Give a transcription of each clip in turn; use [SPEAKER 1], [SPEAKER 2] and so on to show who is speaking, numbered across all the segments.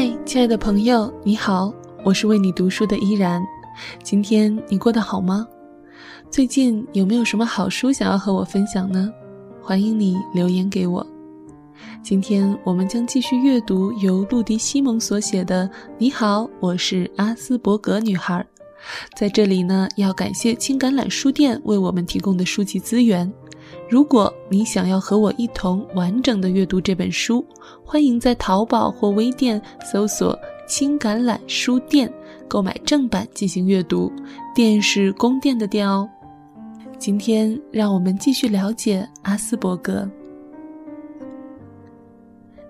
[SPEAKER 1] 嗨，亲爱的朋友，你好，我是为你读书的依然。今天你过得好吗？最近有没有什么好书想要和我分享呢？欢迎你留言给我。今天我们将继续阅读由陆迪·西蒙所写的《你好，我是阿斯伯格女孩》。在这里呢，要感谢青橄榄书店为我们提供的书籍资源。如果你想要和我一同完整的阅读这本书，欢迎在淘宝或微店搜索“青橄榄书店”购买正版进行阅读。店是宫殿的店哦。今天让我们继续了解阿斯伯格。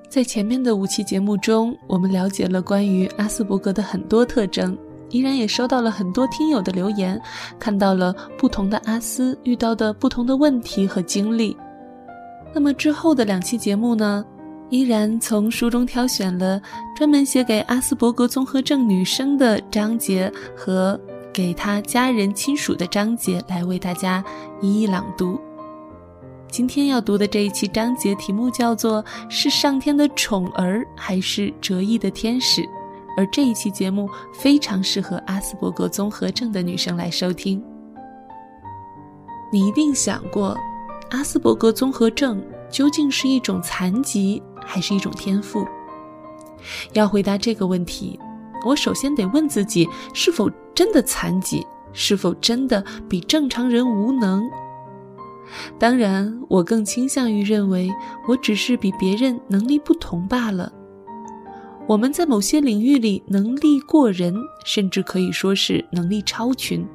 [SPEAKER 1] 在前面的五期节目中，我们了解了关于阿斯伯格的很多特征。依然也收到了很多听友的留言，看到了不同的阿斯遇到的不同的问题和经历。那么之后的两期节目呢，依然从书中挑选了专门写给阿斯伯格综合症女生的章节和给她家人亲属的章节来为大家一一朗读。今天要读的这一期章节题目叫做“是上天的宠儿还是折翼的天使”。而这一期节目非常适合阿斯伯格综合症的女生来收听。你一定想过，阿斯伯格综合症究竟是一种残疾还是一种天赋？要回答这个问题，我首先得问自己：是否真的残疾？是否真的比正常人无能？当然，我更倾向于认为，我只是比别人能力不同罢了。我们在某些领域里能力过人，甚至可以说是能力超群。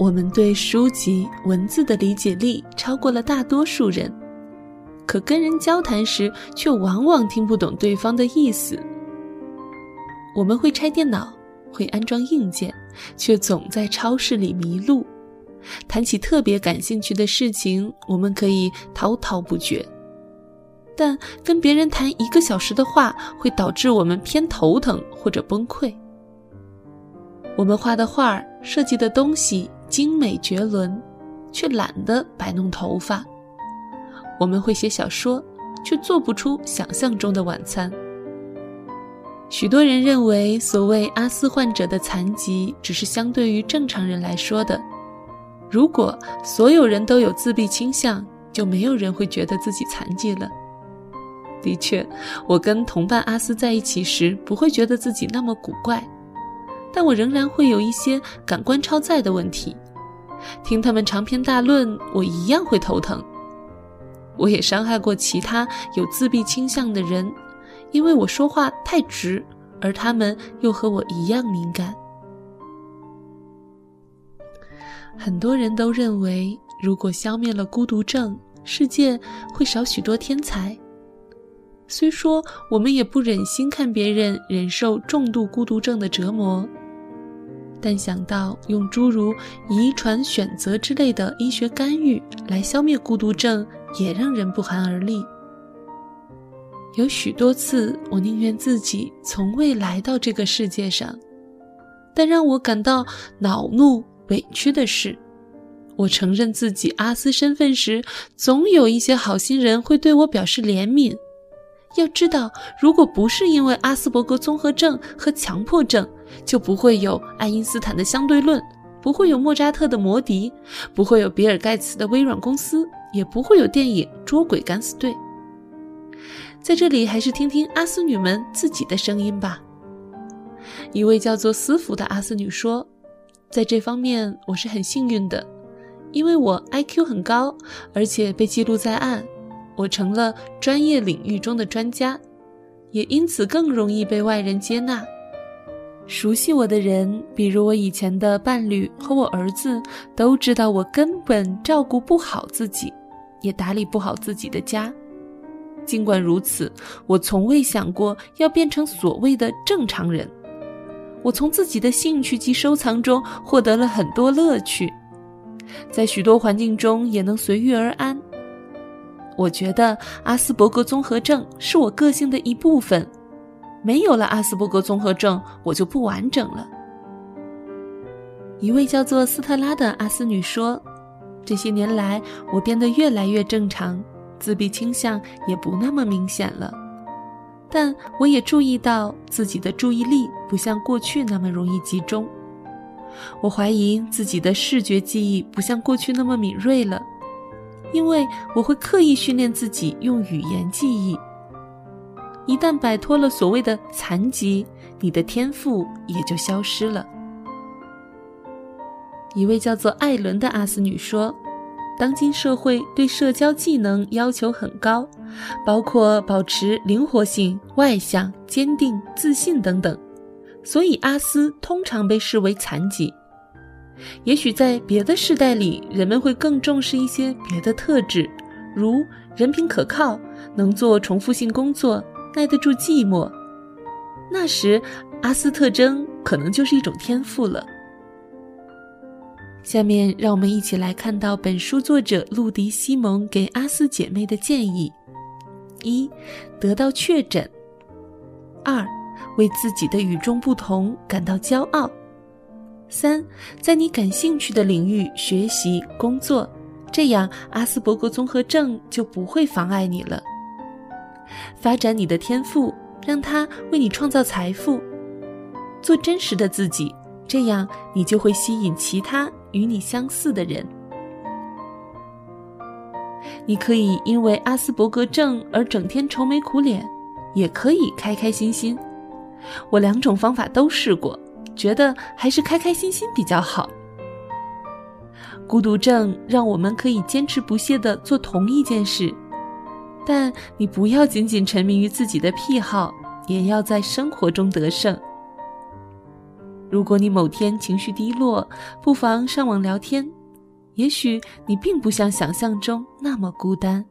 [SPEAKER 1] 我们对书籍文字的理解力超过了大多数人，可跟人交谈时却往往听不懂对方的意思。我们会拆电脑，会安装硬件，却总在超市里迷路。谈起特别感兴趣的事情，我们可以滔滔不绝。但跟别人谈一个小时的话，会导致我们偏头疼或者崩溃。我们画的画、设计的东西精美绝伦，却懒得摆弄头发。我们会写小说，却做不出想象中的晚餐。许多人认为，所谓阿斯患者的残疾，只是相对于正常人来说的。如果所有人都有自闭倾向，就没有人会觉得自己残疾了。的确，我跟同伴阿斯在一起时，不会觉得自己那么古怪，但我仍然会有一些感官超载的问题。听他们长篇大论，我一样会头疼。我也伤害过其他有自闭倾向的人，因为我说话太直，而他们又和我一样敏感。很多人都认为，如果消灭了孤独症，世界会少许多天才。虽说我们也不忍心看别人忍受重度孤独症的折磨，但想到用诸如遗传选择之类的医学干预来消灭孤独症，也让人不寒而栗。有许多次，我宁愿自己从未来到这个世界上。但让我感到恼怒、委屈的是，我承认自己阿斯身份时，总有一些好心人会对我表示怜悯。要知道，如果不是因为阿斯伯格综合症和强迫症，就不会有爱因斯坦的相对论，不会有莫扎特的魔笛，不会有比尔盖茨的微软公司，也不会有电影《捉鬼敢死队》。在这里，还是听听阿斯女们自己的声音吧。一位叫做思福的阿斯女说：“在这方面，我是很幸运的，因为我 IQ 很高，而且被记录在案。”我成了专业领域中的专家，也因此更容易被外人接纳。熟悉我的人，比如我以前的伴侣和我儿子，都知道我根本照顾不好自己，也打理不好自己的家。尽管如此，我从未想过要变成所谓的正常人。我从自己的兴趣及收藏中获得了很多乐趣，在许多环境中也能随遇而安。我觉得阿斯伯格综合症是我个性的一部分，没有了阿斯伯格综合症，我就不完整了。一位叫做斯特拉的阿斯女说：“这些年来，我变得越来越正常，自闭倾向也不那么明显了。但我也注意到自己的注意力不像过去那么容易集中。我怀疑自己的视觉记忆不像过去那么敏锐了，因为我会刻意训练自己用语言记忆。一旦摆脱了所谓的残疾，你的天赋也就消失了。一位叫做艾伦的阿斯女说：“当今社会对社交技能要求很高，包括保持灵活性、外向、坚定、自信等等。”所以，阿斯通常被视为残疾。也许在别的时代里，人们会更重视一些别的特质，如人品可靠、能做重复性工作、耐得住寂寞。那时，阿斯特征可能就是一种天赋了。下面，让我们一起来看到本书作者路迪·西蒙给阿斯姐妹的建议：一、得到确诊；二。为自己的与众不同感到骄傲。三，在你感兴趣的领域学习工作，这样阿斯伯格综合症就不会妨碍你了。发展你的天赋，让它为你创造财富。做真实的自己，这样你就会吸引其他与你相似的人。你可以因为阿斯伯格症而整天愁眉苦脸，也可以开开心心。我两种方法都试过，觉得还是开开心心比较好。孤独症让我们可以坚持不懈地做同一件事，但你不要仅仅沉迷于自己的癖好，也要在生活中得胜。如果你某天情绪低落，不妨上网聊天，也许你并不像想象中那么孤单。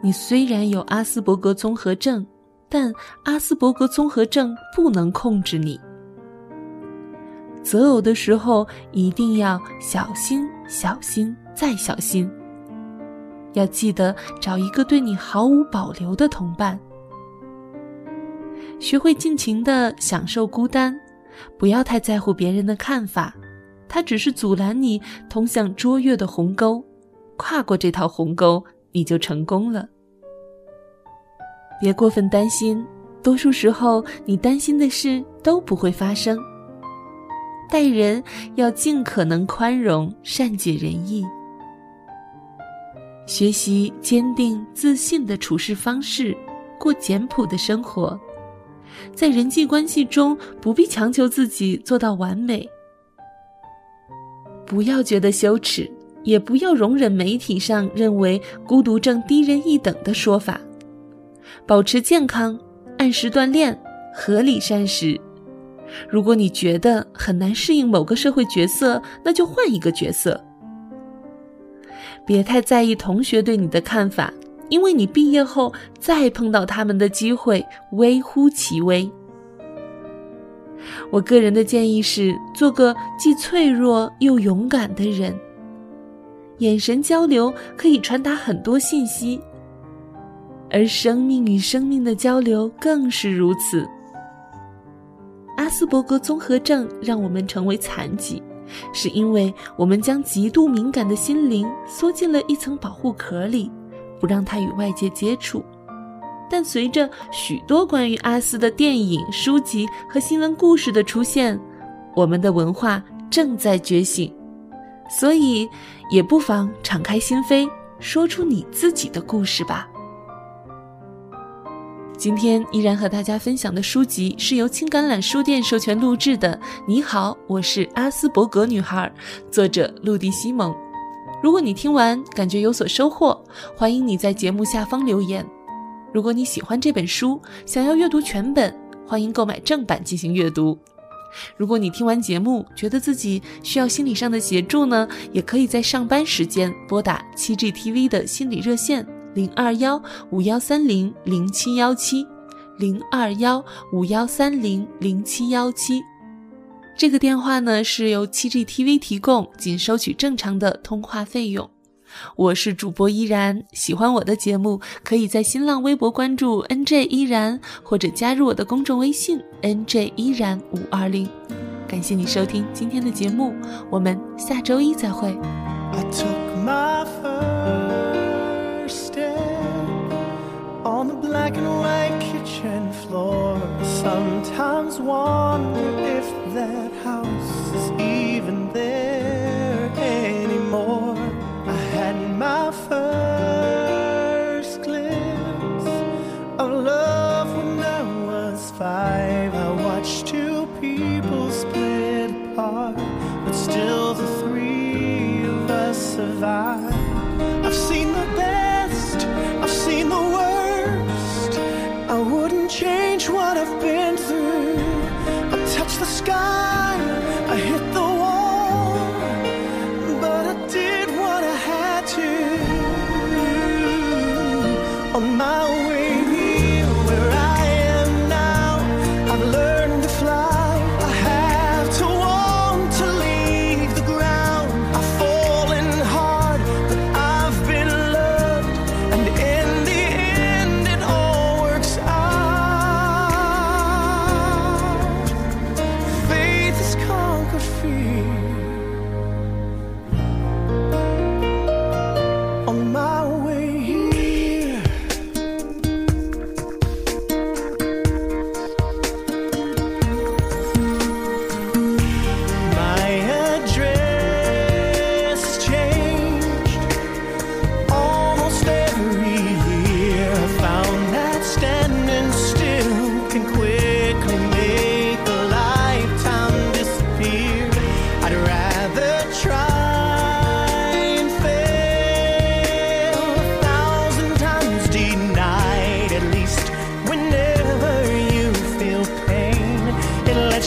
[SPEAKER 1] 你虽然有阿斯伯格综合症。但阿斯伯格综合症不能控制你。择偶的时候一定要小心、小心再小心。要记得找一个对你毫无保留的同伴。学会尽情的享受孤单，不要太在乎别人的看法，它只是阻拦你通向卓越的鸿沟。跨过这套鸿沟，你就成功了。别过分担心，多数时候你担心的事都不会发生。待人要尽可能宽容、善解人意，学习坚定自信的处事方式，过简朴的生活。在人际关系中，不必强求自己做到完美。不要觉得羞耻，也不要容忍媒体上认为孤独症低人一等的说法。保持健康，按时锻炼，合理膳食。如果你觉得很难适应某个社会角色，那就换一个角色。别太在意同学对你的看法，因为你毕业后再碰到他们的机会微乎其微。我个人的建议是，做个既脆弱又勇敢的人。眼神交流可以传达很多信息。而生命与生命的交流更是如此。阿斯伯格综合症让我们成为残疾，是因为我们将极度敏感的心灵缩进了一层保护壳里，不让它与外界接触。但随着许多关于阿斯的电影、书籍和新闻故事的出现，我们的文化正在觉醒，所以也不妨敞开心扉，说出你自己的故事吧。今天依然和大家分享的书籍是由青橄榄书店授权录制的。你好，我是阿斯伯格女孩，作者陆地西蒙。如果你听完感觉有所收获，欢迎你在节目下方留言。如果你喜欢这本书，想要阅读全本，欢迎购买正版进行阅读。如果你听完节目觉得自己需要心理上的协助呢，也可以在上班时间拨打七 G TV 的心理热线。零二幺五幺三零零七幺七，零二幺五幺三零零七幺七，这个电话呢是由七 G TV 提供，仅收取正常的通话费用。我是主播依然，喜欢我的节目，可以在新浪微博关注 NJ 依然，或者加入我的公众微信 NJ 依然五二零。感谢你收听今天的节目，我们下周一再会。I took my first on the
[SPEAKER 2] black and white kitchen floor. Sometimes wonder if that house is even there anymore. I had my first glimpse of love when I was five. I watched two people split apart, but still the three of us survived. I've seen the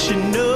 [SPEAKER 2] you know